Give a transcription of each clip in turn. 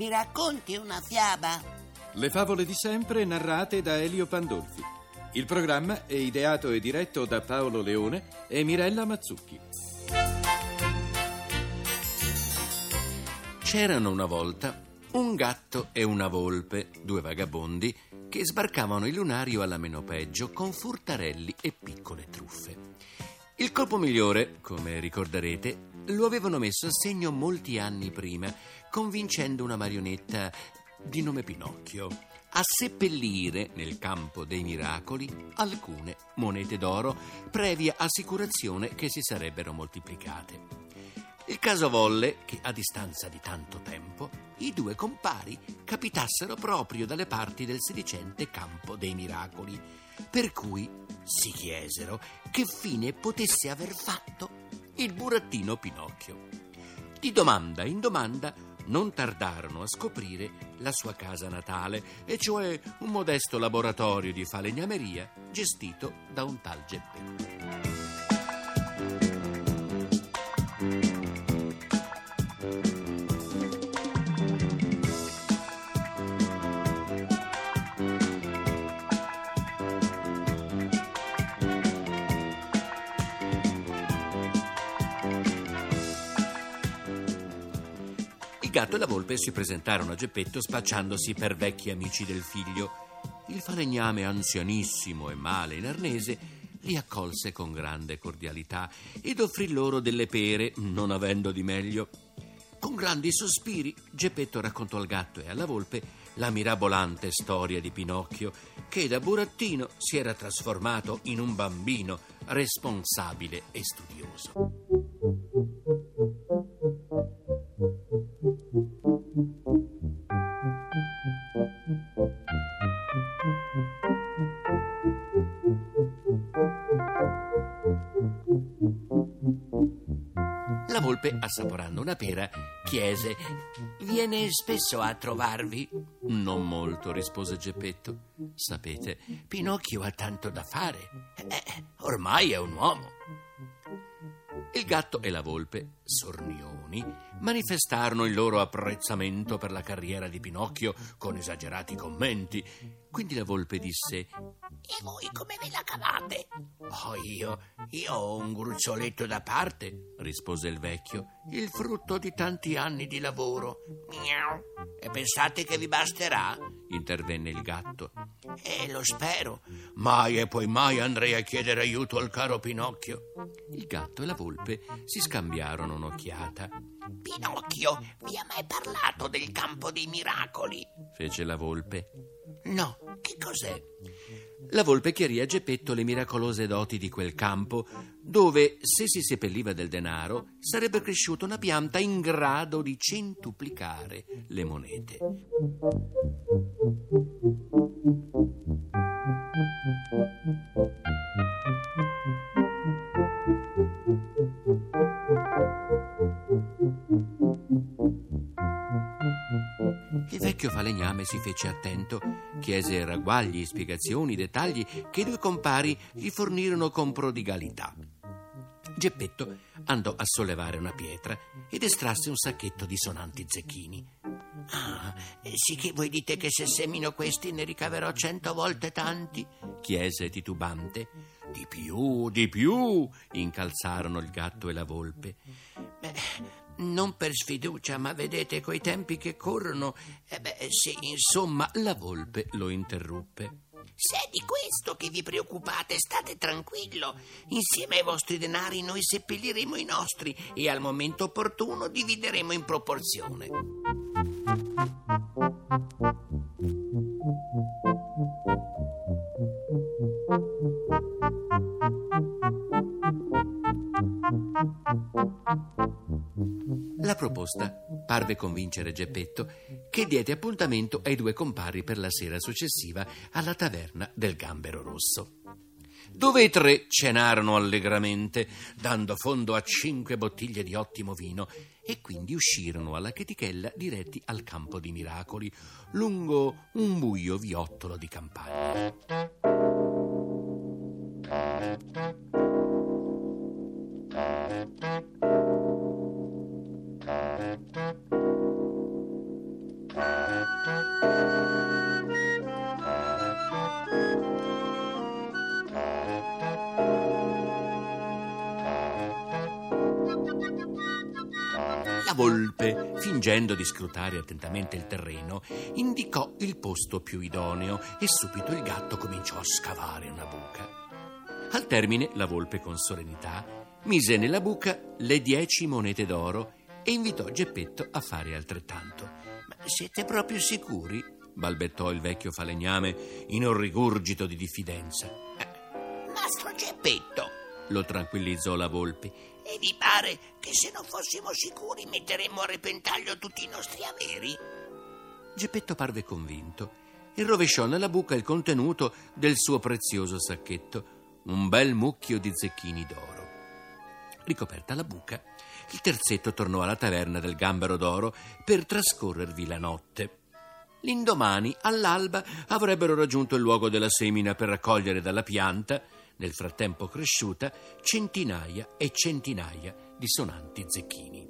Mi racconti una fiaba? Le favole di sempre narrate da Elio Pandolfi. Il programma è ideato e diretto da Paolo Leone e Mirella Mazzucchi. C'erano una volta un gatto e una volpe, due vagabondi, che sbarcavano il lunario alla meno peggio con furtarelli e piccole truffe. Il colpo migliore, come ricorderete, lo avevano messo a segno molti anni prima, convincendo una marionetta di nome Pinocchio a seppellire nel campo dei miracoli alcune monete d'oro, previa assicurazione che si sarebbero moltiplicate. Il caso volle che, a distanza di tanto tempo, i due compari capitassero proprio dalle parti del sedicente campo dei miracoli, per cui si chiesero che fine potesse aver fatto il burattino Pinocchio. Di domanda in domanda non tardarono a scoprire la sua casa natale, e cioè un modesto laboratorio di falegnameria gestito da un tal Geppetto. Il gatto e la volpe si presentarono a Geppetto spacciandosi per vecchi amici del figlio. Il falegname anzianissimo e male in arnese li accolse con grande cordialità ed offrì loro delle pere, non avendo di meglio. Con grandi sospiri, Geppetto raccontò al gatto e alla volpe la mirabolante storia di Pinocchio, che da burattino si era trasformato in un bambino responsabile e studioso. Volpe, assaporando una pera, chiese: Viene spesso a trovarvi? Non molto, rispose Geppetto. Sapete, Pinocchio ha tanto da fare. Eh, ormai è un uomo. Il gatto e la volpe, sornioni, manifestarono il loro apprezzamento per la carriera di Pinocchio con esagerati commenti. Quindi la volpe disse: E voi come ve la cavate? Oh, io, io ho un gruccioletto da parte, rispose il vecchio, il frutto di tanti anni di lavoro. Miau. E pensate che vi basterà? intervenne il gatto. E lo spero. Mai e poi mai andrei a chiedere aiuto al caro Pinocchio. Il gatto e la volpe si scambiarono un'occhiata. Pinocchio vi ha mai parlato del campo dei miracoli? fece la volpe. No, che cos'è? La volpe chiarì a Geppetto le miracolose doti di quel campo, dove, se si seppelliva del denaro, sarebbe cresciuta una pianta in grado di centuplicare le monete. Vecchio falegname si fece attento, chiese ragguagli, spiegazioni, dettagli che i due compari gli fornirono con prodigalità. Geppetto andò a sollevare una pietra ed estrasse un sacchetto di sonanti zecchini. Ah, sì che voi dite che se semino questi ne ricaverò cento volte tanti? chiese titubante. Di più, di più, incalzarono il gatto e la volpe. Beh, non per sfiducia, ma vedete coi tempi che corrono. Eh beh, sì, insomma, la volpe lo interruppe. Se è di questo che vi preoccupate, state tranquillo. Insieme ai vostri denari noi seppelliremo i nostri e al momento opportuno divideremo in proporzione. Proposta parve convincere Geppetto, che diede appuntamento ai due compari per la sera successiva alla taverna del Gambero Rosso. Dove i tre cenarono allegramente, dando fondo a cinque bottiglie di ottimo vino, e quindi uscirono alla chetichella diretti al campo di miracoli, lungo un buio viottolo di campagna. La volpe, fingendo di scrutare attentamente il terreno, indicò il posto più idoneo e subito il gatto cominciò a scavare una buca. Al termine, la volpe con serenità mise nella buca le dieci monete d'oro e invitò Geppetto a fare altrettanto. Ma siete proprio sicuri? balbettò il vecchio falegname in un rigurgito di diffidenza. Eh, Mastro Geppetto, lo tranquillizzò la volpe. E vi pare che se non fossimo sicuri metteremmo a repentaglio tutti i nostri averi? Geppetto parve convinto e rovesciò nella buca il contenuto del suo prezioso sacchetto, un bel mucchio di zecchini d'oro. Ricoperta la buca, il terzetto tornò alla taverna del Gambero d'Oro per trascorrervi la notte. L'indomani, all'alba, avrebbero raggiunto il luogo della semina per raccogliere dalla pianta, nel frattempo cresciuta, centinaia e centinaia di sonanti zecchini.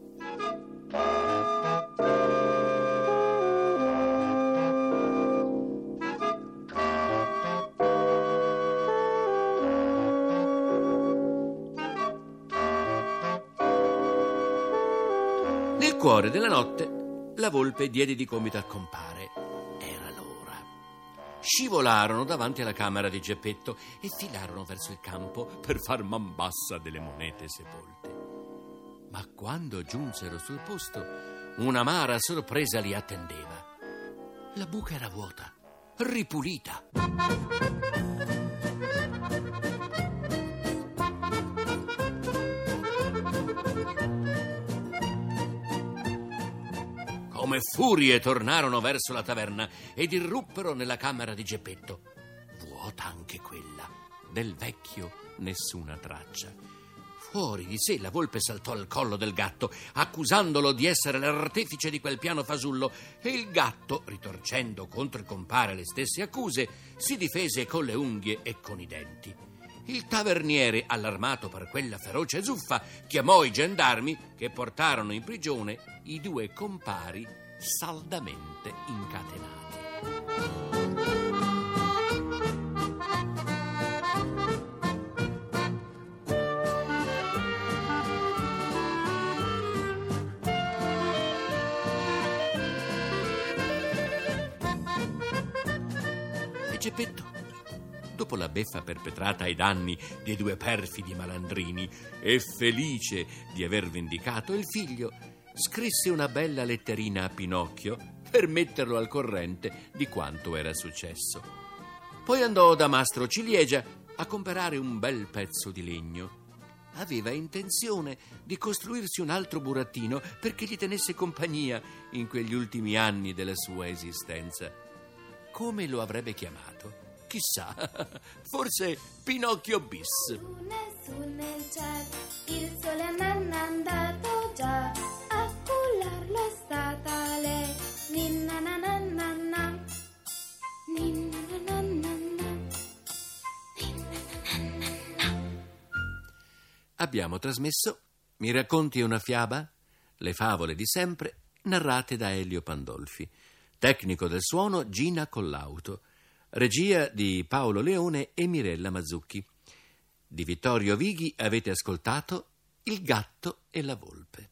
Nel cuore della notte, la volpe diede di gomito al compare. Scivolarono davanti alla camera di Geppetto e filarono verso il campo per far man bassa delle monete sepolte. Ma quando giunsero sul posto, un'amara sorpresa li attendeva. La buca era vuota, ripulita. Come furie tornarono verso la taverna ed irruppero nella camera di Geppetto. Vuota anche quella. Del vecchio nessuna traccia. Fuori di sé la volpe saltò al collo del gatto, accusandolo di essere l'artefice di quel piano fasullo, e il gatto, ritorcendo contro il compare le stesse accuse, si difese con le unghie e con i denti. Il taverniere, allarmato per quella feroce zuffa, chiamò i gendarmi che portarono in prigione i due compari saldamente incatenati. E Geppetto dopo la beffa perpetrata ai danni dei due perfidi malandrini e felice di aver vendicato il figlio, scrisse una bella letterina a Pinocchio per metterlo al corrente di quanto era successo. Poi andò da Mastro Ciliegia a comprare un bel pezzo di legno. Aveva intenzione di costruirsi un altro burattino perché gli tenesse compagnia in quegli ultimi anni della sua esistenza. Come lo avrebbe chiamato? Chissà, forse Pinocchio bis. Su nel, nel cielo, Abbiamo trasmesso Mi racconti una fiaba? Le favole di sempre, narrate da Elio Pandolfi. Tecnico del suono Gina Collauto. Regia di Paolo Leone e Mirella Mazzucchi. Di Vittorio Vighi avete ascoltato Il gatto e la volpe.